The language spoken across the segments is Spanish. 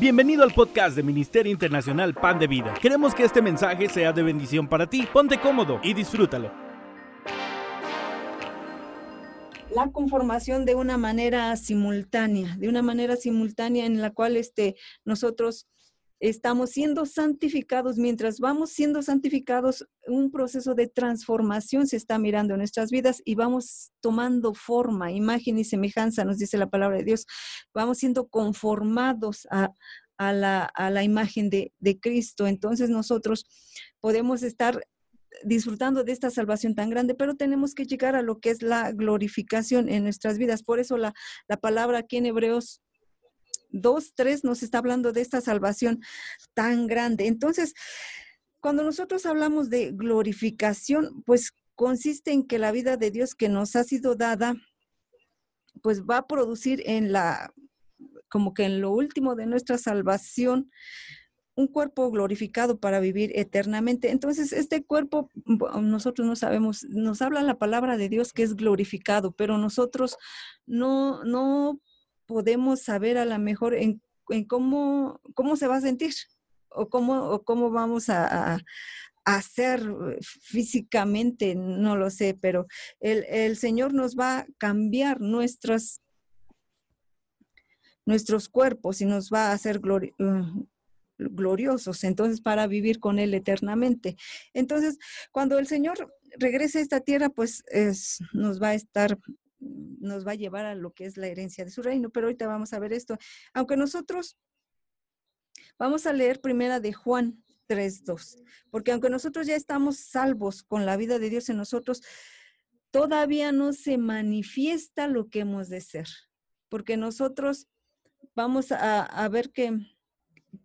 Bienvenido al podcast de Ministerio Internacional Pan de Vida. Queremos que este mensaje sea de bendición para ti. Ponte cómodo y disfrútalo. La conformación de una manera simultánea, de una manera simultánea en la cual este, nosotros estamos siendo santificados, mientras vamos siendo santificados, un proceso de transformación se está mirando en nuestras vidas y vamos tomando forma, imagen y semejanza, nos dice la palabra de Dios. Vamos siendo conformados a, la, imagen de, de Cristo. Entonces nosotros podemos estar disfrutando de esta salvación tan grande, pero tenemos que llegar a lo que es la glorificación en nuestras vidas. Por eso la, la palabra aquí en Hebreos 2, 3 nos está hablando de esta salvación tan grande. Entonces, cuando nosotros hablamos de glorificación, pues consiste en que la vida de Dios que nos ha sido dada, pues va a producir en la, como que en lo último de nuestra salvación, un cuerpo glorificado para vivir eternamente. Entonces, este cuerpo, nosotros no sabemos, nos habla la palabra de Dios que es glorificado, pero nosotros no, no podemos saber a lo mejor en, cómo, cómo se va a sentir o cómo, o cómo vamos a, hacer físicamente, no lo sé, pero el, Señor nos va a cambiar nuestros nuestros cuerpos y nos va a hacer uh, gloriosos, entonces para vivir con Él eternamente. Entonces, cuando el Señor regrese a esta tierra, pues es, nos va a estar nos va a llevar a lo que es la herencia de su reino. Pero ahorita vamos a ver esto. Aunque nosotros vamos a leer primera de Juan 3.2, porque aunque nosotros ya estamos salvos con la vida de Dios en nosotros, todavía no se manifiesta lo que hemos de ser, porque nosotros vamos a, ver que,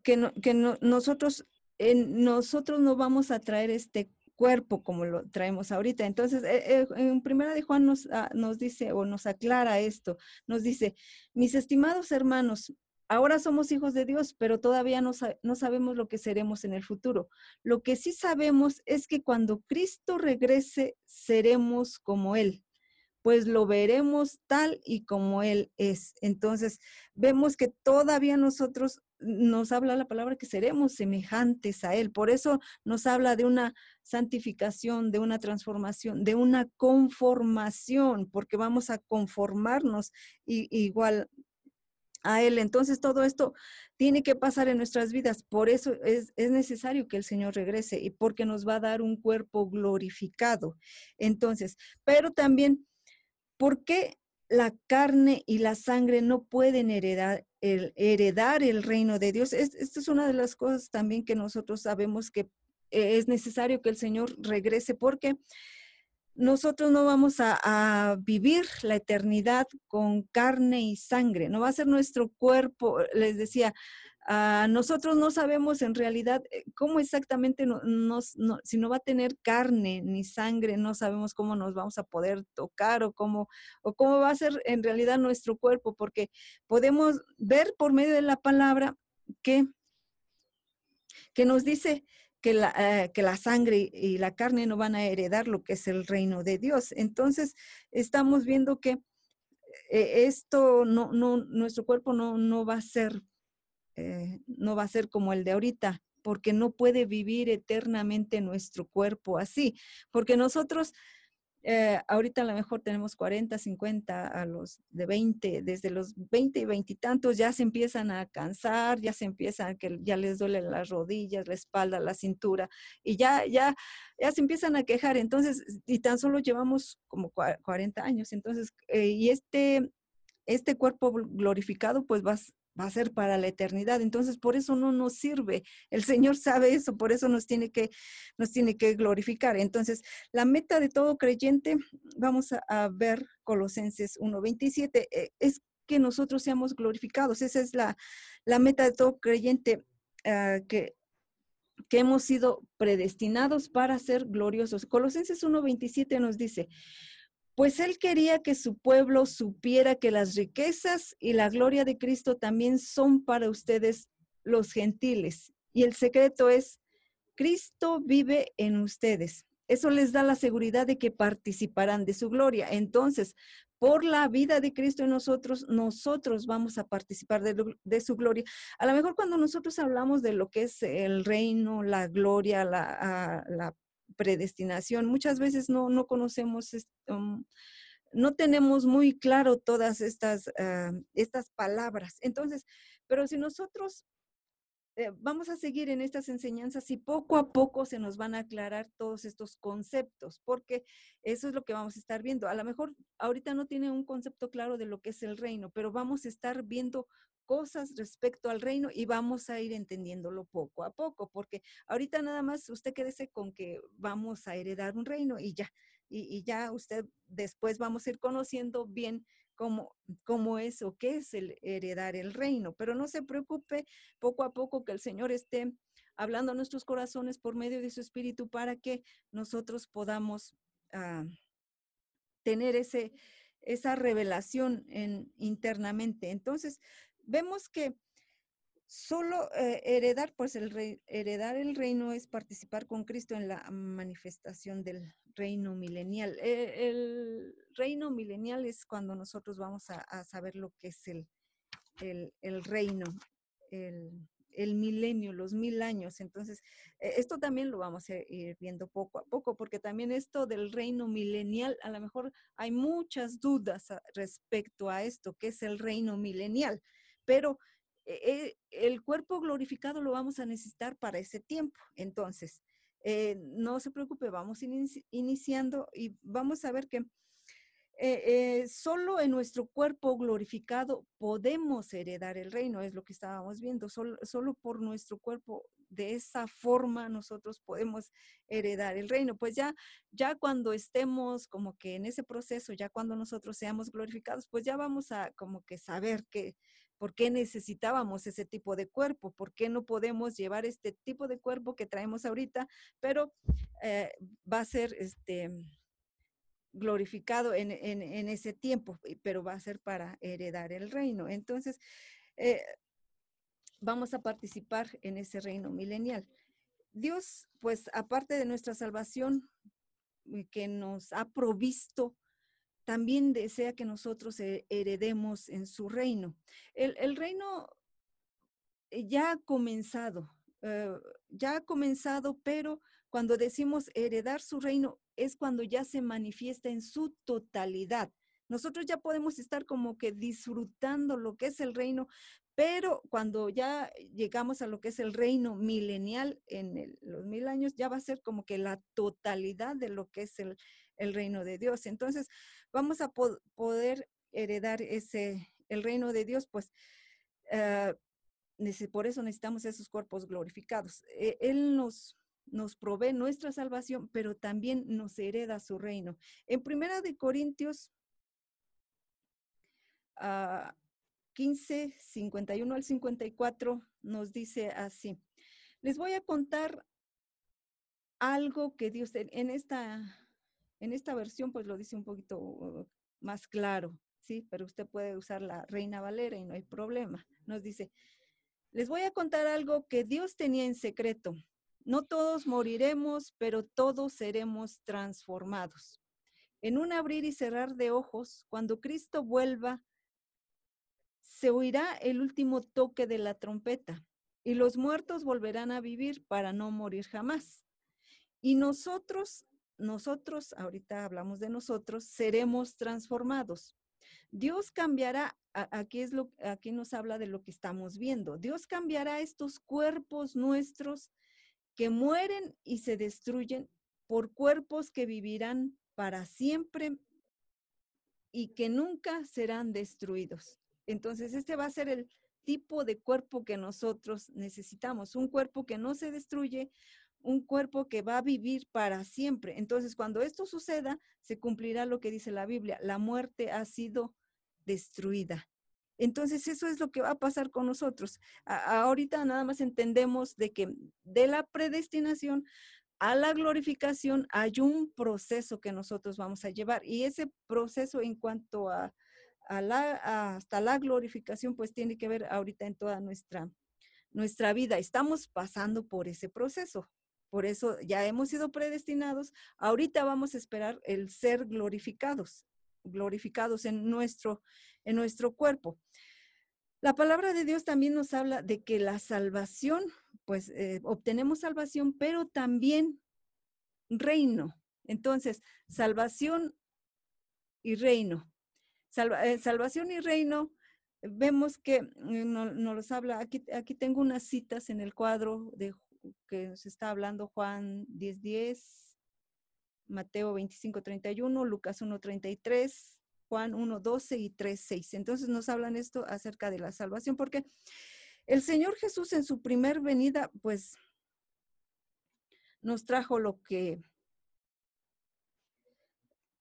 que, que nosotros, en, nosotros no vamos a traer este cuerpo como lo traemos ahorita. Entonces, eh, eh, en primera de Juan nos, ah, nos dice o nos aclara esto, nos dice, mis estimados hermanos, ahora somos hijos de Dios, pero todavía no, no, sabemos lo que seremos en el futuro. Lo que sí sabemos es que cuando Cristo regrese, seremos como Él, pues lo veremos tal y como Él es. Entonces, vemos que todavía nosotros nos habla la palabra que seremos semejantes a Él. Por eso nos habla de una santificación, de una transformación, de una conformación, porque vamos a conformarnos igual a Él. Entonces todo esto tiene que pasar en nuestras vidas. Por eso es, es, necesario que el Señor regrese y porque nos va a dar un cuerpo glorificado. Entonces, pero también, ¿por qué la carne y la sangre no pueden heredar el, heredar el reino de Dios. Esta es una de las cosas también que nosotros sabemos que es necesario que el Señor regrese porque nosotros no vamos a, vivir la eternidad con carne y sangre, no va a ser nuestro cuerpo, les decía, Nosotros no sabemos en realidad eh, cómo exactamente nos, si no va a tener carne ni sangre, no sabemos cómo nos vamos a poder tocar o cómo, o cómo va a ser en realidad nuestro cuerpo, porque podemos ver por medio de la palabra que, que nos dice que la, eh, que la sangre y la carne no van a heredar lo que es el reino de Dios. Entonces, estamos viendo que eh, esto no, no, nuestro cuerpo no, no va a ser eh, no va a ser como el de ahorita, porque no puede vivir eternamente nuestro cuerpo así, porque nosotros eh, ahorita a lo mejor tenemos 40, 50, a los de 20, desde los 20 y 20 y tantos ya se empiezan a cansar, ya se empiezan, que ya les duelen las rodillas, la espalda, la cintura, y ya, ya, ya se empiezan a quejar. Entonces, y tan solo llevamos como 40 años. Entonces, eh, y este, este cuerpo glorificado, pues va, va a ser para la eternidad. Entonces, por eso no nos sirve. El Señor sabe eso, por eso nos tiene que, nos tiene que glorificar. Entonces, la meta de todo creyente, vamos a, ver Colosenses 1.27, eh, es que nosotros seamos glorificados. Esa es la, la meta de todo creyente ah, que, que hemos sido predestinados para ser gloriosos. Colosenses 1.27 nos dice, pues él quería que su pueblo supiera que las riquezas y la gloria de Cristo también son para ustedes los gentiles. Y el secreto es, Cristo vive en ustedes. Eso les da la seguridad de que participarán de su gloria. Entonces, por la vida de Cristo en nosotros, nosotros vamos a participar de, su gloria. A lo mejor cuando nosotros hablamos de lo que es el reino, la gloria, la, la predestinación, muchas veces no, no conocemos, um, no tenemos muy claro todas estas, ah, estas palabras. Entonces, pero si nosotros eh, vamos a seguir en estas enseñanzas y poco a poco se nos van a aclarar todos estos conceptos, porque eso es lo que vamos a estar viendo. A lo mejor ahorita no tiene un concepto claro de lo que es el reino, pero vamos a estar viendo cosas respecto al reino y vamos a ir entendiéndolo poco a poco, porque ahorita nada más usted quédese con que vamos a heredar un reino y ya, y, ya usted después vamos a ir conociendo bien cómo, cómo es o qué es el heredar el reino. Pero no se preocupe poco a poco que el Señor esté hablando a nuestros corazones por medio de su espíritu para que nosotros podamos ah, tener ese, esa revelación en, internamente. Entonces, vemos que Solo eh, heredar, pues el heredar el reino es participar con Cristo en la manifestación del reino milenial. Eh, el reino milenial es cuando nosotros vamos a, saber lo que es el, el, reino, el, el, milenio, los mil años. Entonces, eh, esto también lo vamos a ir viendo poco a poco, porque también esto del reino milenial, a lo mejor hay muchas dudas respecto a esto, que es el reino milenial, pero eh, el cuerpo glorificado lo vamos a necesitar para ese tiempo. Entonces, eh, no se preocupe, vamos iniciando y vamos a ver que eh, solo en nuestro cuerpo glorificado podemos heredar el reino, es lo que estábamos viendo, solo, solo por nuestro cuerpo de esa forma nosotros podemos heredar el reino. Pues ya, ya cuando estemos como que en ese proceso, ya cuando nosotros seamos glorificados, pues ya vamos a como que saber que ¿Por qué necesitábamos ese tipo de cuerpo? ¿Por qué no podemos llevar este tipo de cuerpo que traemos ahorita, pero eh, va a ser este, glorificado en, ese tiempo, pero va a ser para heredar el reino? Entonces, eh, vamos a participar en ese reino milenial. Dios, pues aparte de nuestra salvación, que nos ha provisto también desea que nosotros heredemos en su reino. El, reino eh, ya ha comenzado, eh, ya ha comenzado, pero cuando decimos heredar su reino es cuando ya se manifiesta en su totalidad. Nosotros ya podemos estar como que disfrutando lo que es el reino, pero cuando ya llegamos a lo que es el reino milenial en los mil años, ya va a ser como que la totalidad de lo que es el, el reino de Dios. Entonces, vamos a poder heredar ese, el reino de Dios, pues eh, por eso necesitamos esos cuerpos glorificados. E, él nos, nos provee nuestra salvación, pero también nos hereda su reino. En Primera de Corintios 15, ah, 51 al 54 nos dice así. Les voy a contar algo que Dios en esta en esta versión, pues lo dice un poquito más claro, ¿sí? Pero usted puede usar la Reina Valera y no hay problema. Nos dice, les voy a contar algo que Dios tenía en secreto. No todos moriremos, pero todos seremos transformados. En un abrir y cerrar de ojos, cuando Cristo vuelva, se oirá el último toque de la trompeta y los muertos volverán a vivir para no morir jamás. Y nosotros nosotros, ahorita hablamos de nosotros, seremos transformados. Dios cambiará, aquí, es lo, aquí nos habla de lo que estamos viendo. Dios cambiará estos cuerpos nuestros que mueren y se destruyen por cuerpos que vivirán para siempre y que nunca serán destruidos. Entonces, este va a ser el tipo de cuerpo que nosotros necesitamos, un cuerpo que no se destruye, un cuerpo que va a vivir para siempre. Entonces, cuando esto suceda, se cumplirá lo que dice la Biblia, la muerte ha sido destruida. Entonces, eso es lo que va a pasar con nosotros. ahorita nada más entendemos de que de la predestinación a la glorificación hay un proceso que nosotros vamos a llevar y ese proceso en cuanto a, hasta la glorificación, pues tiene que ver ahorita en toda nuestra, nuestra vida. Estamos pasando por ese proceso. Por eso ya hemos sido predestinados. Ahorita vamos a esperar el ser glorificados. glorificados en nuestro, en nuestro cuerpo. La palabra de Dios también nos habla de que la salvación, pues eh, obtenemos salvación, pero también reino. Entonces, salvación y reino. Eh, salvación y reino, vemos que nos no los habla, aquí, aquí tengo unas citas en el cuadro de que se está hablando Juan 10.10, 10, Mateo 25.31, Lucas 1.33, Juan 1.12 y 3.6. Entonces nos hablan esto acerca de la salvación, porque el Señor Jesús en su primer venida, pues nos trajo lo que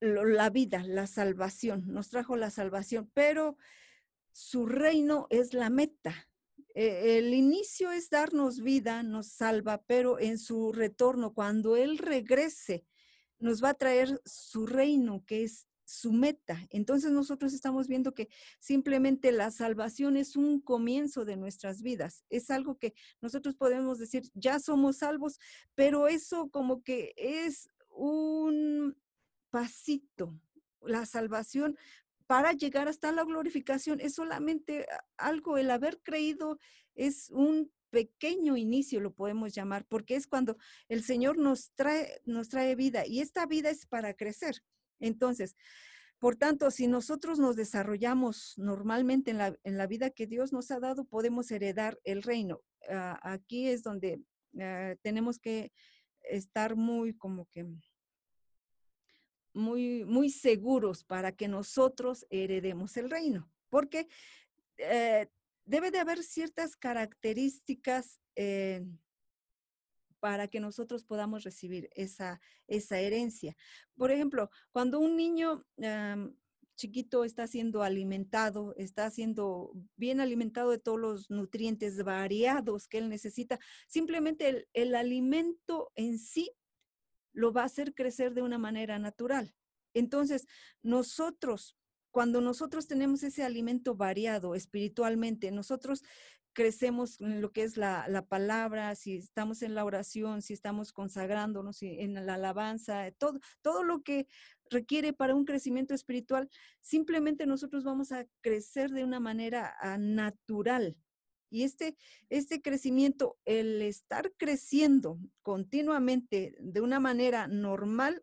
la vida, la salvación, nos trajo la salvación, pero su reino es la meta. E, el inicio es darnos vida, nos salva, pero en su retorno, cuando Él regrese, nos va a traer su reino, que es su meta. Entonces nosotros estamos viendo que simplemente la salvación es un comienzo de nuestras vidas. Es algo que nosotros podemos decir, ya somos salvos, pero eso como que es un pasito. La salvación para llegar hasta la glorificación es solamente algo, el haber creído es un pequeño inicio, lo podemos llamar, porque es cuando el Señor nos trae, nos trae vida y esta vida es para crecer. Entonces, por tanto, si nosotros nos desarrollamos normalmente en la, en la vida que Dios nos ha dado, podemos heredar el reino. Ah, aquí es donde ah, tenemos que estar muy como que muy, muy seguros para que nosotros heredemos el reino, porque eh, debe de haber ciertas características eh, para que nosotros podamos recibir esa, esa herencia. Por ejemplo, cuando un niño chiquito está siendo alimentado, está siendo bien alimentado de todos los nutrientes variados que él necesita, simplemente el alimento en sí lo va a hacer crecer de una manera natural. Entonces, nosotros, cuando nosotros tenemos ese alimento variado espiritualmente, nosotros crecemos en lo que es la, palabra, si estamos en la oración, si estamos consagrándonos en la alabanza, todo, todo lo que requiere para un crecimiento espiritual, simplemente nosotros vamos a crecer de una manera ah, natural. Y este, este crecimiento, el estar creciendo continuamente de una manera normal,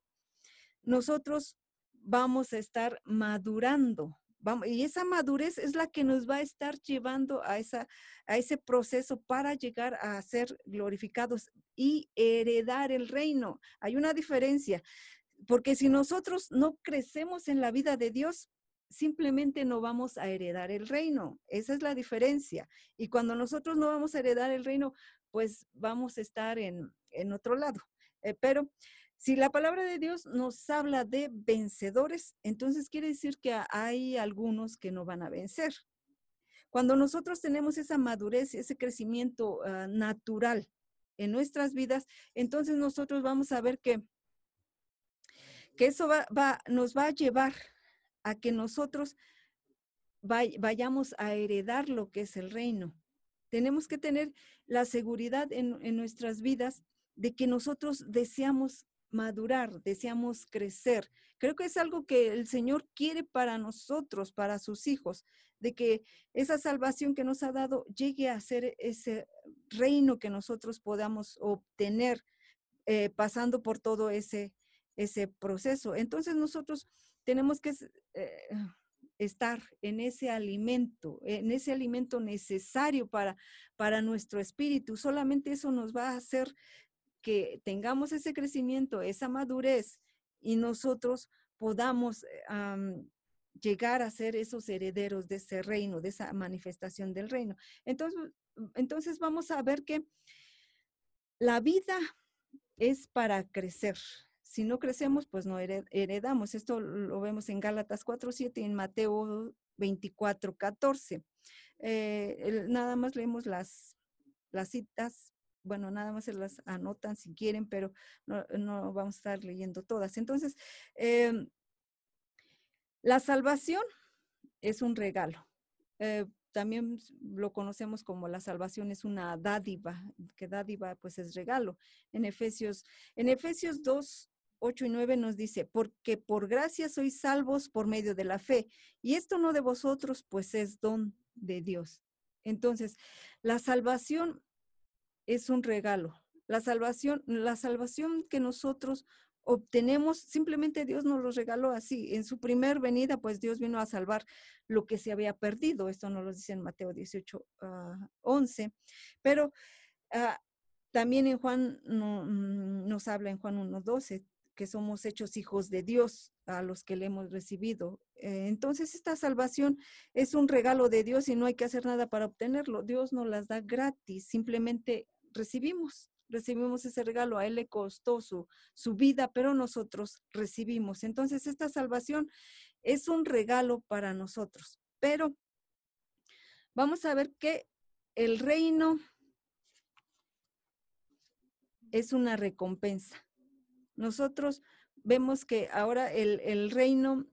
nosotros vamos a estar madurando. Vamos, y esa madurez es la que nos va a estar llevando a, esa, a ese proceso para llegar a ser glorificados y heredar el reino. Hay una diferencia, porque si nosotros no crecemos en la vida de Dios, simplemente no vamos a heredar el reino. Esa es la diferencia. Y cuando nosotros no vamos a heredar el reino, pues vamos a estar en, otro lado. Eh, pero si la palabra de Dios nos habla de vencedores, entonces quiere decir que hay algunos que no van a vencer. Cuando nosotros tenemos esa madurez, ese crecimiento ah, natural en nuestras vidas, entonces nosotros vamos a ver que, que eso va, nos va a llevar a que nosotros vayamos a heredar lo que es el reino. Tenemos que tener la seguridad en, nuestras vidas de que nosotros deseamos madurar, deseamos crecer. Creo que es algo que el Señor quiere para nosotros, para sus hijos, de que esa salvación que nos ha dado llegue a ser ese reino que nosotros podamos obtener eh, pasando por todo ese, ese proceso. Entonces nosotros tenemos que eh, estar en ese alimento, en ese alimento necesario para, para nuestro espíritu. Solamente eso nos va a hacer que tengamos ese crecimiento, esa madurez y nosotros podamos eh, llegar a ser esos herederos de ese reino, de esa manifestación del reino. Entonces, entonces vamos a ver que la vida es para crecer, si no crecemos, pues no heredamos. Esto lo vemos en Gálatas 4.7 y en Mateo 24.14. Eh, nada más leemos las, las citas, bueno, nada más se las anotan si quieren, pero no, vamos a estar leyendo todas. Entonces, em, la salvación es un regalo. Eh, también lo conocemos como la salvación es una dádiva, que dádiva pues es regalo. En Efesios, en Efesios 2, 8 y 9 nos dice, porque por gracia sois salvos por medio de la fe, y esto no de vosotros, pues es don de Dios. Entonces, la salvación es un regalo. La salvación, la salvación que nosotros obtenemos, simplemente Dios nos lo regaló así. En su primer venida, pues Dios vino a salvar lo que se había perdido. Esto nos lo dice en Mateo 18, 11. Ah, Pero ah, también en Juan mm, nos habla en Juan 1, 12 que somos hechos hijos de Dios a los que le hemos recibido. Eh, entonces, esta salvación es un regalo de Dios y no hay que hacer nada para obtenerlo. Dios nos las da gratis, simplemente recibimos, recibimos ese regalo. A Él le costó su, su vida, pero nosotros recibimos. Entonces, esta salvación es un regalo para nosotros. Pero vamos a ver que el reino es una recompensa nosotros vemos que ahora el, reino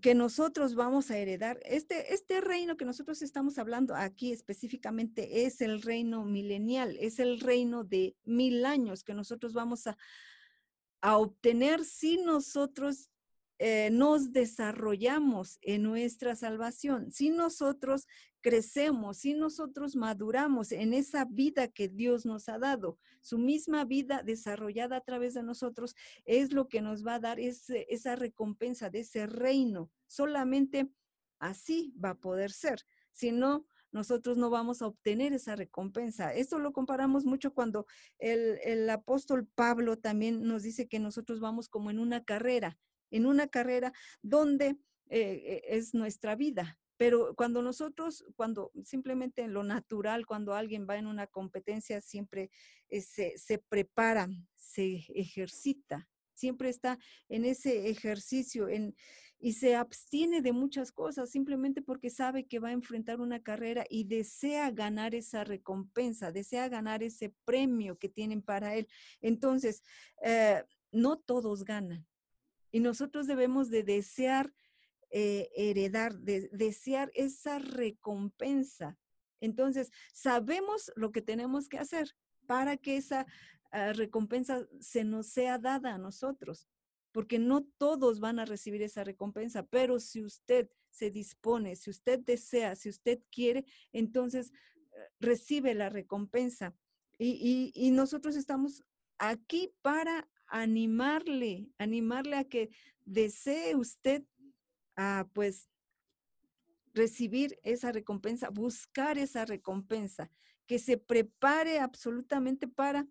que nosotros vamos a heredar, este, este reino que nosotros estamos hablando aquí específicamente es el reino milenial, es el reino de mil años que nosotros vamos a, a obtener si nosotros eh, nos desarrollamos en nuestra salvación, si nosotros crecemos, si nosotros maduramos en esa vida que Dios nos ha dado, su misma vida desarrollada a través de nosotros es lo que nos va a dar esa recompensa de ese reino. Solamente así va a poder ser. Si no, nosotros no vamos a obtener esa recompensa. Esto lo comparamos mucho cuando el, el apóstol Pablo también nos dice que nosotros vamos como en una carrera en una carrera donde eh, es nuestra vida. Pero cuando nosotros, cuando simplemente en lo natural, cuando alguien va en una competencia, siempre eh, se, prepara, se ejercita, siempre está en ese ejercicio y se abstiene de muchas cosas simplemente porque sabe que va a enfrentar una carrera y desea ganar esa recompensa, desea ganar ese premio que tienen para él. Entonces, eh, no todos ganan. Y nosotros debemos de desear eh, heredar, de, desear esa recompensa. Entonces, sabemos lo que tenemos que hacer para que esa ah, recompensa se nos sea dada a nosotros, porque no todos van a recibir esa recompensa, pero si usted se dispone, si usted desea, si usted quiere, entonces eh, recibe la recompensa. Y, y nosotros estamos aquí para animarle, animarle a que desee usted, a pues, recibir esa recompensa, buscar esa recompensa, que se prepare absolutamente para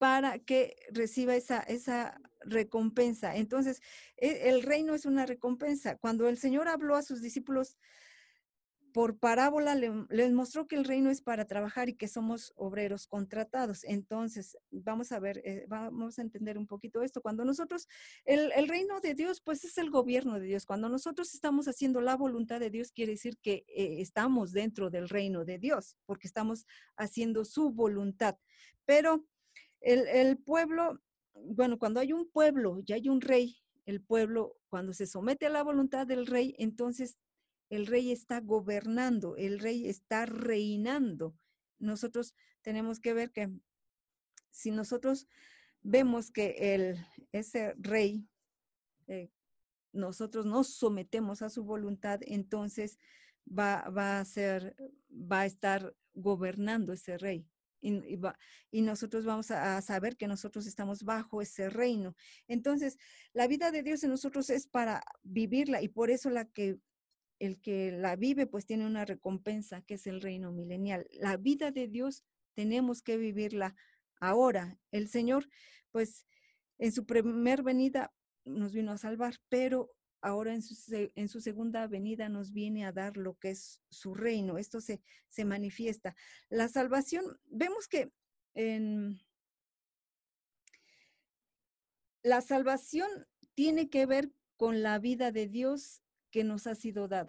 para que reciba esa, esa recompensa. Entonces, e, el reino es una recompensa. Cuando el Señor habló a sus discípulos por parábola les mostró que el reino es para trabajar y que somos obreros contratados. Entonces, vamos a ver, eh, vamos a entender un poquito esto. Cuando nosotros, el, reino de Dios, pues es el gobierno de Dios. Cuando nosotros estamos haciendo la voluntad de Dios, quiere decir que eh, estamos dentro del reino de Dios, porque estamos haciendo su voluntad. Pero el, el pueblo, bueno, cuando hay un pueblo y hay un rey, el pueblo, cuando se somete a la voluntad del rey, entonces el rey está gobernando, el rey está reinando. Nosotros tenemos que ver que si nosotros vemos que el, ese rey, eh, nosotros nos sometemos a su voluntad, entonces va, va, a ser, va a estar gobernando ese rey. Y, y, nosotros vamos a, saber que nosotros estamos bajo ese reino. Entonces, la vida de Dios en nosotros es para vivirla y por eso la que el que la vive pues tiene una recompensa que es el reino milenial. La vida de Dios tenemos que vivirla ahora. El Señor pues en su primer venida nos vino a salvar, pero ahora en su, en su, segunda venida nos viene a dar lo que es su reino. Esto se, se manifiesta. La salvación, vemos que en la salvación tiene que ver con la vida de Dios que nos ha sido dada.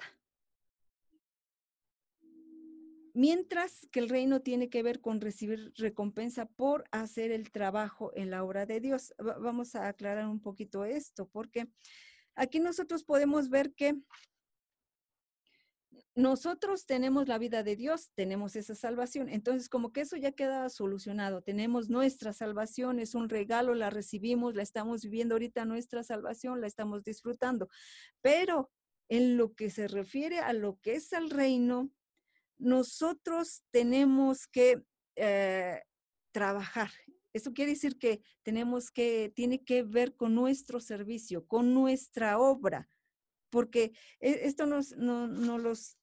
Mientras que el reino tiene que ver con recibir recompensa por hacer el trabajo en la obra de Dios. Vamos a aclarar un poquito esto, porque aquí nosotros podemos ver que nosotros tenemos la vida de Dios, tenemos esa salvación. Entonces, como que eso ya queda solucionado. Tenemos nuestra salvación, es un regalo, la recibimos, la estamos viviendo ahorita, nuestra salvación, la estamos disfrutando. Pero en lo que se refiere a lo que es el reino, nosotros tenemos que eh, trabajar. Eso quiere decir que tenemos que, tiene que ver con nuestro servicio, con nuestra obra, porque e, esto nos, no, nos los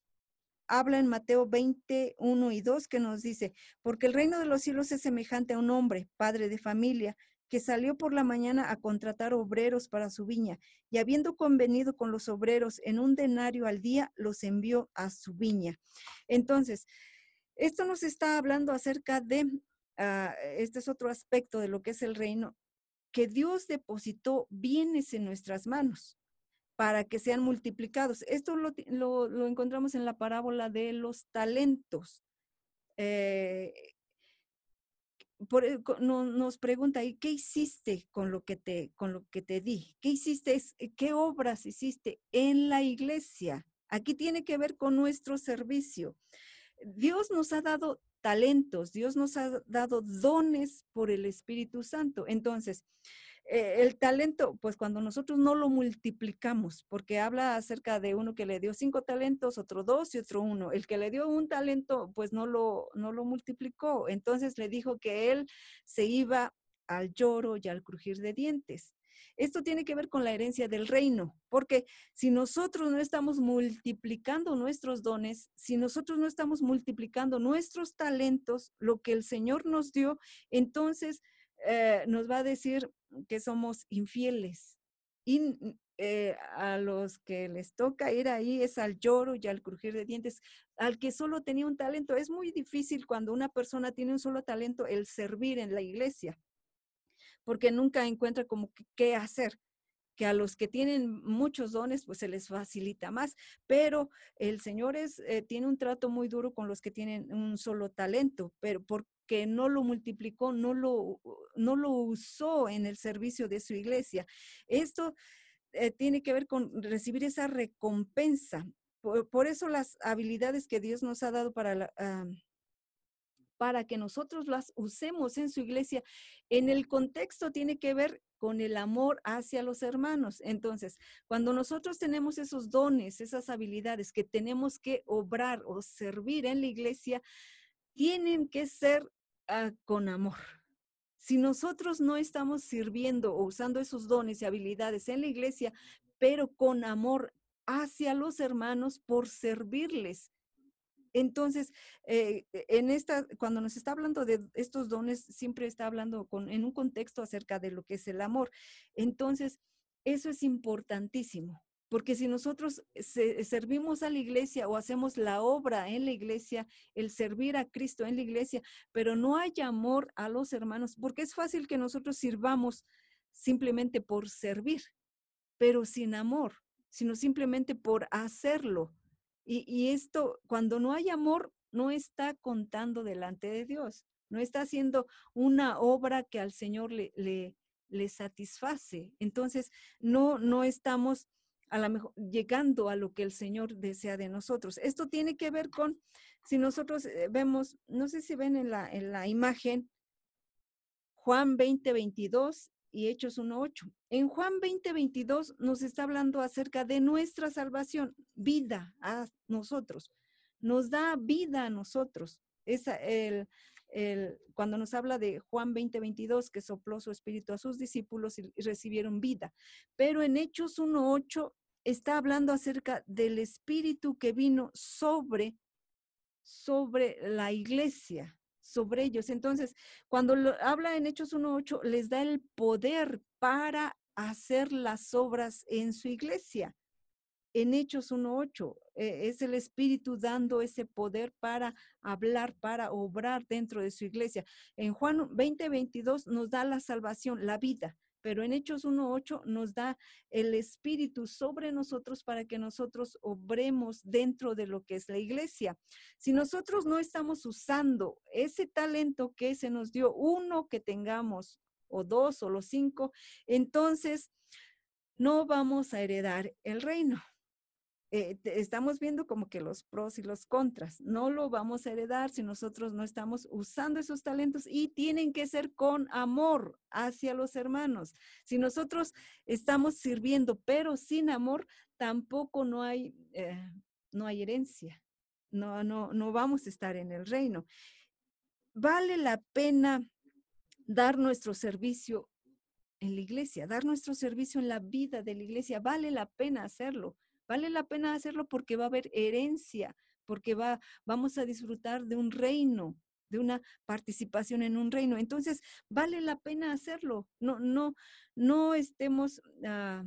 habla en Mateo 21 y 2 que nos dice, porque el reino de los cielos es semejante a un hombre, padre de familia, que salió por la mañana a contratar obreros para su viña y habiendo convenido con los obreros en un denario al día, los envió a su viña. Entonces, esto nos está hablando acerca de, uh, este es otro aspecto de lo que es el reino, que Dios depositó bienes en nuestras manos para que sean multiplicados. Esto lo, lo, encontramos en la parábola de los talentos. Eh, por, eh, no, nos pregunta, ¿y qué hiciste con lo que te, con lo que te di? ¿Qué hiciste? ¿Qué obras hiciste en la iglesia? Aquí tiene que ver con nuestro servicio. Dios nos ha dado talentos, Dios nos ha dado dones por el Espíritu Santo. Entonces, eh, el talento, pues cuando nosotros no lo multiplicamos, porque habla acerca de uno que le dio cinco talentos, otro dos y otro uno. El que le dio un talento, pues no lo, no lo multiplicó. Entonces le dijo que él se iba al lloro y al crujir de dientes. Esto tiene que ver con la herencia del reino, porque si nosotros no estamos multiplicando nuestros dones, si nosotros no estamos multiplicando nuestros talentos, lo que el Señor nos dio, entonces eh, nos va a decir que somos infieles. Y eh, a los que les toca ir ahí es al lloro y al crujir de dientes, al que solo tenía un talento. Es muy difícil cuando una persona tiene un solo talento el servir en la iglesia, porque nunca encuentra como qué hacer que a los que tienen muchos dones, pues se les facilita más, pero el Señor es, eh, tiene un trato muy duro con los que tienen un solo talento, pero porque no lo multiplicó, no lo, no lo usó en el servicio de su iglesia. Esto eh, tiene que ver con recibir esa recompensa. Por, eso las habilidades que Dios nos ha dado para la, ah, para que nosotros las usemos en su iglesia. En el contexto tiene que ver con el amor hacia los hermanos. Entonces, cuando nosotros tenemos esos dones, esas habilidades que tenemos que obrar o servir en la iglesia, tienen que ser ah, con amor. Si nosotros no estamos sirviendo o usando esos dones y habilidades en la iglesia, pero con amor hacia los hermanos por servirles, entonces, eh, e, en esta, cuando nos está hablando de estos dones, siempre está hablando con, en un contexto acerca de lo que es el amor. Entonces, eso es importantísimo, porque si nosotros servimos a la iglesia o hacemos la obra en la iglesia, el servir a Cristo en la iglesia, pero no hay amor a los hermanos, porque es fácil que nosotros sirvamos simplemente por servir, pero sin amor, sino simplemente por hacerlo. Y, esto, cuando no hay amor, no está contando delante de Dios, no está haciendo una obra que al Señor le, le, le satisface. Entonces, no, no estamos a lo mejor llegando a lo que el Señor desea de nosotros. Esto tiene que ver con, si nosotros eh, vemos, no sé si ven en la, en la imagen, Juan 20, 22 y Hechos 1.8. En Juan 20, nos está hablando acerca de nuestra salvación, vida a nosotros. Nos da vida a nosotros. Es el, el, cuando nos habla de Juan 20, que sopló su espíritu a sus discípulos y, y recibieron vida. Pero en Hechos 1.8 está hablando acerca del espíritu que vino sobre, sobre la iglesia sobre ellos. Entonces, cuando habla en Hechos 1.8, les da el poder para hacer las obras en su iglesia. En Hechos 1.8 eh, es el Espíritu dando ese poder para hablar, para obrar dentro de su iglesia. En Juan 20.22 nos da la salvación, la vida pero en Hechos 1.8 nos da el Espíritu sobre nosotros para que nosotros obremos dentro de lo que es la iglesia. Si nosotros no estamos usando ese talento que se nos dio, uno que tengamos, o dos, o los cinco, entonces no vamos a heredar el reino. Eh, estamos viendo como que los pros y los contras. No lo vamos a heredar si nosotros no estamos usando esos talentos y tienen que ser con amor hacia los hermanos. Si nosotros estamos sirviendo pero sin amor, tampoco no hay, eh, no hay herencia. No, no, no vamos a estar en el reino. Vale la pena dar nuestro servicio en la iglesia, dar nuestro servicio en la vida de la iglesia. Vale la pena hacerlo Vale la pena hacerlo porque va a haber herencia, porque va, vamos a disfrutar de un reino, de una participación en un reino. Entonces, vale la pena hacerlo. No, no, no estemos ah,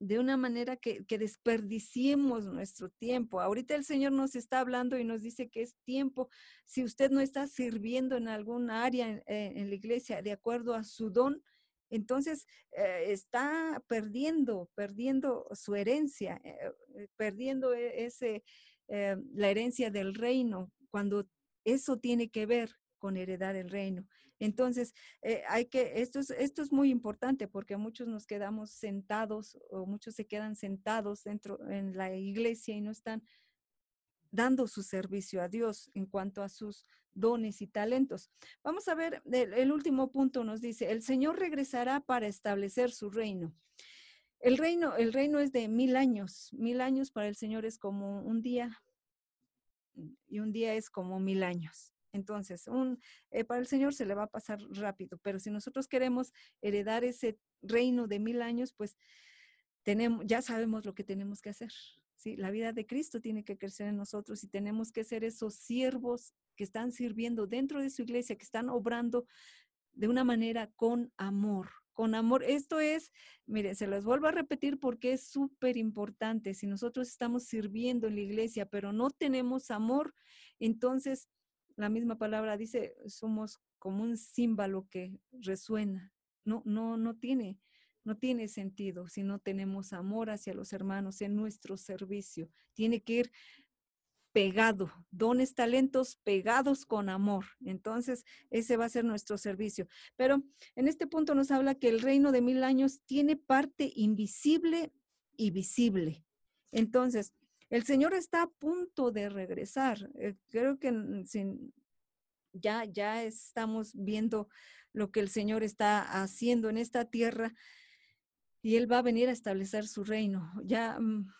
de una manera que, desperdiciemos nuestro tiempo. Ahorita el Señor nos está hablando y nos dice que es tiempo. Si usted no está sirviendo en algún área en, en la iglesia de acuerdo a su don, entonces eh, está perdiendo, perdiendo su herencia, eh, eh, perdiendo e, ese, la herencia del reino, cuando eso tiene que ver con heredar el reino. Entonces, hay que, esto es, esto es muy importante porque muchos nos quedamos sentados o muchos se quedan sentados dentro en la iglesia y no están dando su servicio a Dios en cuanto a sus dones y talentos. Vamos a ver, el, último punto nos dice, el Señor regresará para establecer su reino. El reino, el reino es de mil años. Mil años para el Señor es como un día y un día es como mil años. Entonces, eh, para el Señor se le va a pasar rápido, pero si nosotros queremos heredar ese reino de mil años, pues tenemos, ya sabemos lo que tenemos que hacer. ¿Sí? La vida de Cristo tiene que crecer en nosotros y tenemos que ser esos siervos que están sirviendo dentro de su iglesia, que están obrando de una manera con amor, con amor. Esto es, mire, se los vuelvo a repetir porque es súper importante. Si nosotros estamos sirviendo en la iglesia, pero no tenemos amor, entonces la misma palabra dice, somos como un símbolo que resuena. No, no, no tiene, no tiene sentido si no tenemos amor hacia los hermanos en nuestro servicio. Tiene que ir pegado, dones, talentos pegados con amor. Entonces, ese va a ser nuestro servicio. Pero en este punto nos habla que el reino de mil años tiene parte invisible y visible. Entonces, el Señor está a punto de regresar. Eh, creo que ya, ya estamos viendo lo que el Señor está haciendo en esta tierra y Él va a venir a establecer su reino. Ya, mm,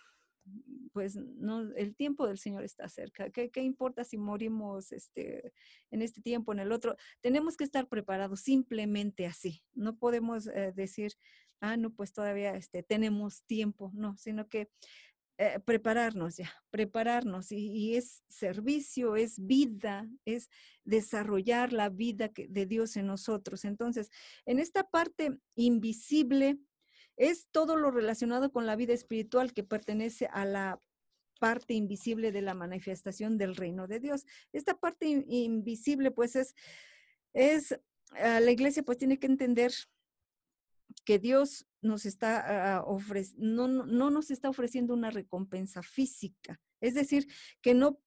pues, no, el tiempo del Señor está cerca. ¿Qué, importa si morimos este, en este tiempo, en el otro? Tenemos que estar preparados simplemente así. No podemos eh, decir, ah, no, pues todavía este, tenemos tiempo. No, sino que eh, prepararnos ya, prepararnos. Y, y, es servicio, es vida, es desarrollar la vida de Dios en nosotros. Entonces, en esta parte invisible, es todo lo relacionado con la vida espiritual que pertenece a la parte invisible de la manifestación del reino de Dios. Esta parte invisible, pues es, es, ah, la iglesia pues tiene que entender que Dios nos está ah, no, no, nos está ofreciendo una recompensa física, es decir, que no,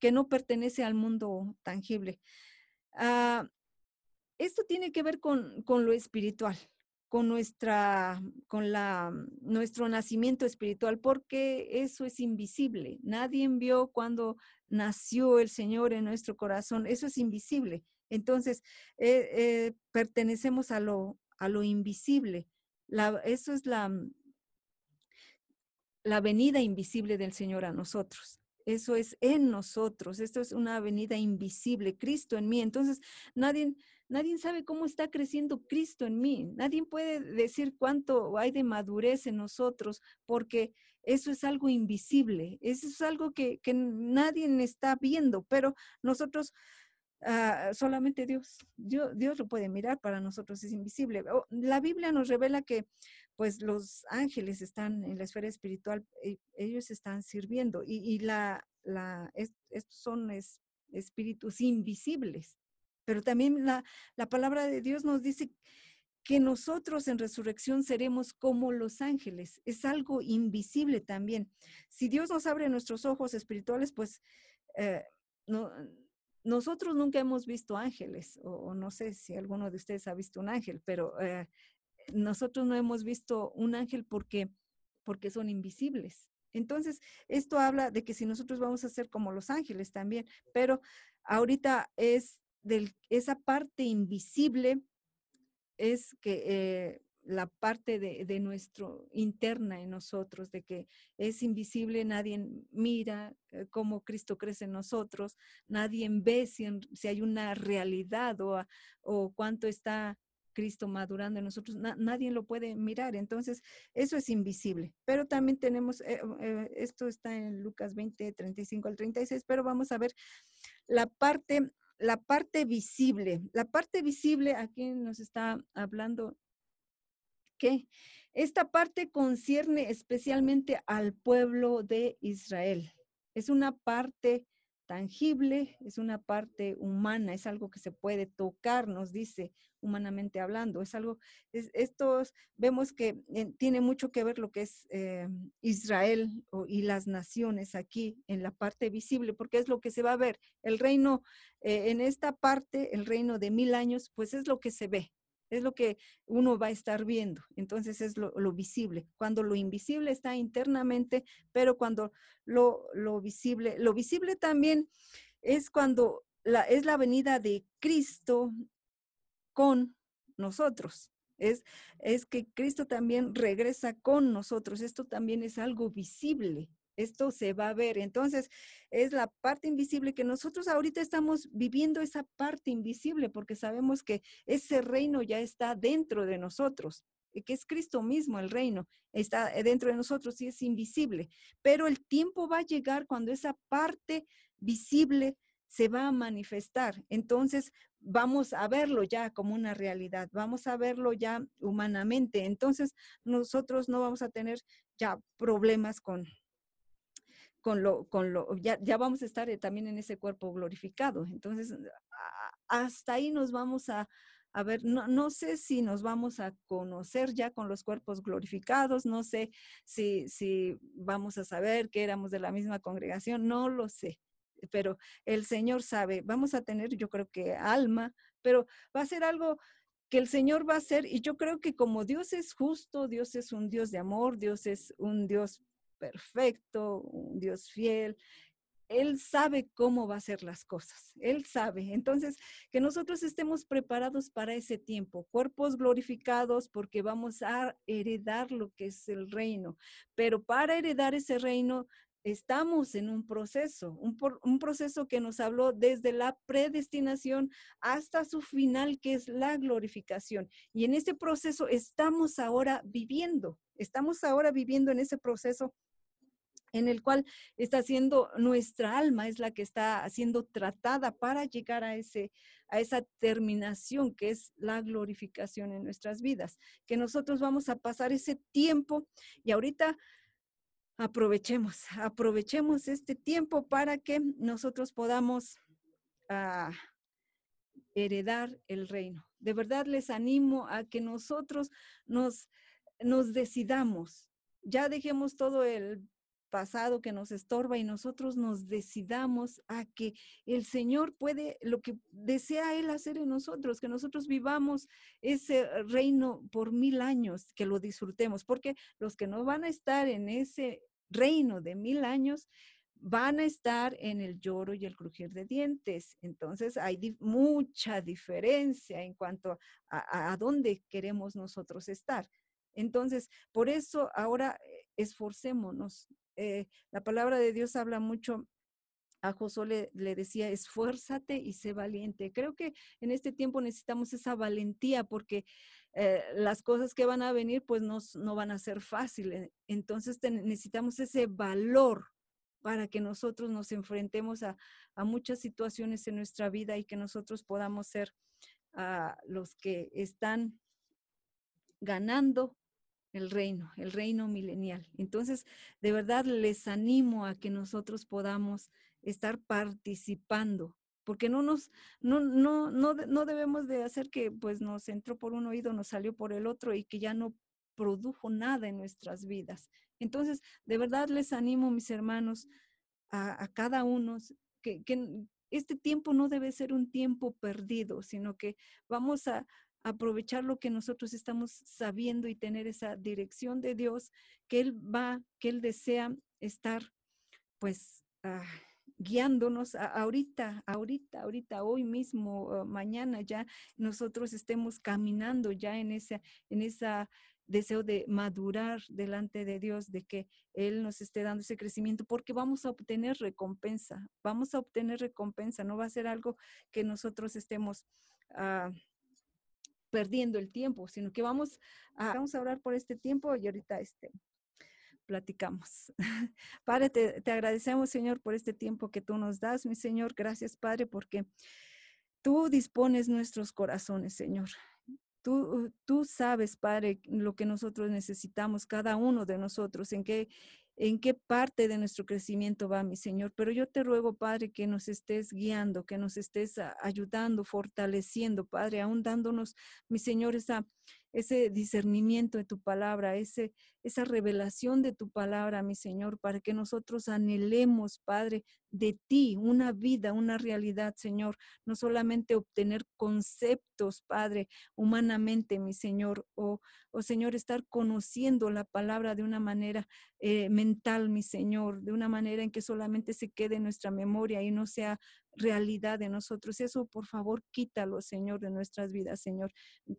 que no pertenece al mundo tangible. Ah, esto tiene que ver con, con lo espiritual con nuestra, con la, nuestro nacimiento espiritual, porque eso es invisible. Nadie vio cuando nació el Señor en nuestro corazón. Eso es invisible. Entonces, eh, eh, pertenecemos a lo, a lo invisible. Eso es la, la venida invisible del Señor a nosotros. Eso es en nosotros. Esto es una venida invisible. Cristo en mí. Entonces, nadie, Nadie sabe cómo está creciendo Cristo en mí. Nadie puede decir cuánto hay de madurez en nosotros, porque eso es algo invisible. Eso es algo que, nadie está viendo, pero nosotros, ah, solamente Dios, Dios, lo puede mirar, para nosotros es invisible. La Biblia nos revela que pues los ángeles están en la esfera espiritual, eh, ellos están sirviendo y, la, la, estos son espíritus invisibles. Pero también la, palabra de Dios nos dice que nosotros en resurrección seremos como los ángeles. Es algo invisible también. Si Dios nos abre nuestros ojos espirituales, pues eh, nosotros nunca hemos visto ángeles, o, no sé si alguno de ustedes ha visto un ángel, pero eh, nosotros no hemos visto un ángel porque, porque son invisibles. Entonces, esto habla de que si nosotros vamos a ser como los ángeles también, pero ahorita es de esa parte invisible, es que eh, la parte de, de, nuestro interna en nosotros, de que es invisible, nadie mira eh, cómo Cristo crece en nosotros, nadie ve si, si hay una realidad o, o, cuánto está Cristo madurando en nosotros, nadie lo puede mirar. Entonces, eso es invisible. Pero también tenemos, eh, esto está en Lucas 20, 35 al 36, pero vamos a ver la parte la parte visible. La parte visible, aquí nos está hablando que esta parte concierne especialmente al pueblo de Israel. Es una parte tangible, es una parte humana, es algo que se puede tocar, nos dice humanamente hablando. Es algo, es, estos vemos que eh, tiene mucho que ver lo que es eh, Israel y las naciones aquí en la parte visible, porque es lo que se va a ver. El reino, eh, en esta parte, el reino de mil años, pues es lo que se ve, es lo que uno va a estar viendo. Entonces es lo, visible. Cuando lo invisible está internamente, pero cuando lo, lo, visible, lo visible también es cuando la, es la venida de Cristo con nosotros. Es, es que Cristo también regresa con nosotros. Esto también es algo visible esto se va a ver. Entonces, es la parte invisible que nosotros ahorita estamos viviendo esa parte invisible porque sabemos que ese reino ya está dentro de nosotros que es Cristo mismo el reino, está dentro de nosotros y es invisible. Pero el tiempo va a llegar cuando esa parte visible se va a manifestar. Entonces vamos a verlo ya como una realidad, vamos a verlo ya humanamente. Entonces nosotros no vamos a tener ya problemas con, con lo, con lo, ya, ya vamos a estar eh, también en ese cuerpo glorificado. Entonces, hasta ahí nos vamos a, a ver, no, no, sé si nos vamos a conocer ya con los cuerpos glorificados, no sé si, si vamos a saber que éramos de la misma congregación, no lo sé, pero el Señor sabe, vamos a tener yo creo que alma, pero va a ser algo que el Señor va a hacer y yo creo que como Dios es justo, Dios es un Dios de amor, Dios es un Dios perfecto, un Dios fiel. Él sabe cómo va a ser las cosas. Él sabe. Entonces, que nosotros estemos preparados para ese tiempo, cuerpos glorificados porque vamos a heredar lo que es el reino. Pero para heredar ese reino estamos en un proceso, un, un, proceso que nos habló desde la predestinación hasta su final, que es la glorificación. Y en ese proceso estamos ahora viviendo, estamos ahora viviendo en ese proceso en el cual está siendo nuestra alma, es la que está siendo tratada para llegar a, ese, a esa terminación que es la glorificación en nuestras vidas, que nosotros vamos a pasar ese tiempo y ahorita aprovechemos, aprovechemos este tiempo para que nosotros podamos ah, heredar el reino. De verdad les animo a que nosotros nos, nos decidamos, ya dejemos todo el pasado que nos estorba y nosotros nos decidamos a que el Señor puede, lo que desea Él hacer en nosotros, que nosotros vivamos ese reino por mil años, que lo disfrutemos, porque los que no van a estar en ese reino de mil años, van a estar en el lloro y el crujir de dientes. Entonces hay mucha diferencia en cuanto a, a dónde queremos nosotros estar. Entonces, por eso ahora eh, esforcémonos, eh, la palabra de Dios habla mucho a Josué le, decía, esfuérzate y sé valiente. Creo que en este tiempo necesitamos esa valentía porque eh, las cosas que van a venir pues no, van a ser fáciles. Entonces necesitamos ese valor para que nosotros nos enfrentemos a, muchas situaciones en nuestra vida y que nosotros podamos ser ah, los que están ganando el reino, el reino milenial. Entonces, de verdad les animo a que nosotros podamos estar participando, porque no nos, no, no, no, no debemos de hacer que pues nos entró por un oído, nos salió por el otro y que ya no produjo nada en nuestras vidas. Entonces, de verdad les animo, mis hermanos, a, cada uno que este tiempo no debe ser un tiempo perdido, sino que vamos a, aprovechar lo que nosotros estamos sabiendo y tener esa dirección de Dios que Él va, que Él desea estar, pues, ah, guiándonos ahorita, ahorita, ahorita, hoy mismo, mañana ya nosotros estemos caminando ya en esa, en esa deseo de madurar delante de Dios, de que Él nos esté dando ese crecimiento, porque vamos a obtener recompensa, vamos a obtener recompensa, no va a ser algo que nosotros estemos ah, perdiendo el tiempo, sino que vamos a, vamos a orar por este tiempo y ahorita este, platicamos. Padre, te, te agradecemos, Señor, por este tiempo que tú nos das, mi Señor. Gracias, Padre, porque tú dispones nuestros corazones, Señor. Tú, tú, sabes, Padre, lo que nosotros necesitamos, cada uno de nosotros, en qué, en qué parte de nuestro crecimiento va, mi Señor. Pero yo te ruego, Padre, que nos estés guiando, que nos estés ayudando, fortaleciendo, Padre, aún dándonos, mi Señor, esa, ese discernimiento de tu palabra, ese, esa revelación de tu palabra, mi Señor, para que nosotros anhelemos, Padre, de ti una vida, una realidad, Señor, no solamente obtener conceptos, Padre, humanamente, mi Señor, o, o Señor, estar conociendo la palabra de una manera eh, mental, mi Señor, de una manera en que solamente se quede en nuestra memoria y no sea realidad de nosotros. Eso, por favor, quítalo, Señor, de nuestras vidas, Señor.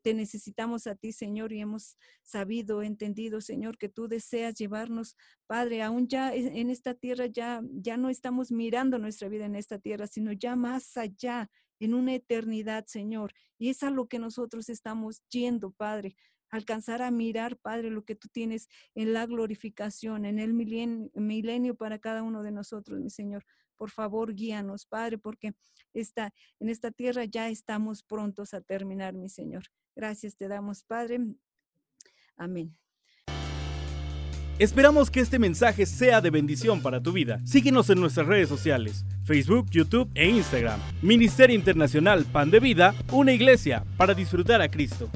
Te necesitamos a ti, Señor, y hemos sabido, entendido, Señor, que tú deseas llevarnos, Padre, aún ya en esta tierra, ya, ya no estamos mirando nuestra vida en esta tierra, sino ya más allá, en una eternidad, Señor. Y es a lo que nosotros estamos yendo, Padre alcanzar a mirar, Padre, lo que tú tienes en la glorificación, en el milenio, para cada uno de nosotros, mi Señor. Por favor, guíanos, Padre, porque esta, en esta tierra ya estamos prontos a terminar, mi Señor. Gracias te damos, Padre. Amén. Esperamos que este mensaje sea de bendición para tu vida. Síguenos en nuestras redes sociales, Facebook, YouTube e Instagram. Ministerio Internacional Pan de Vida, una iglesia para disfrutar a Cristo.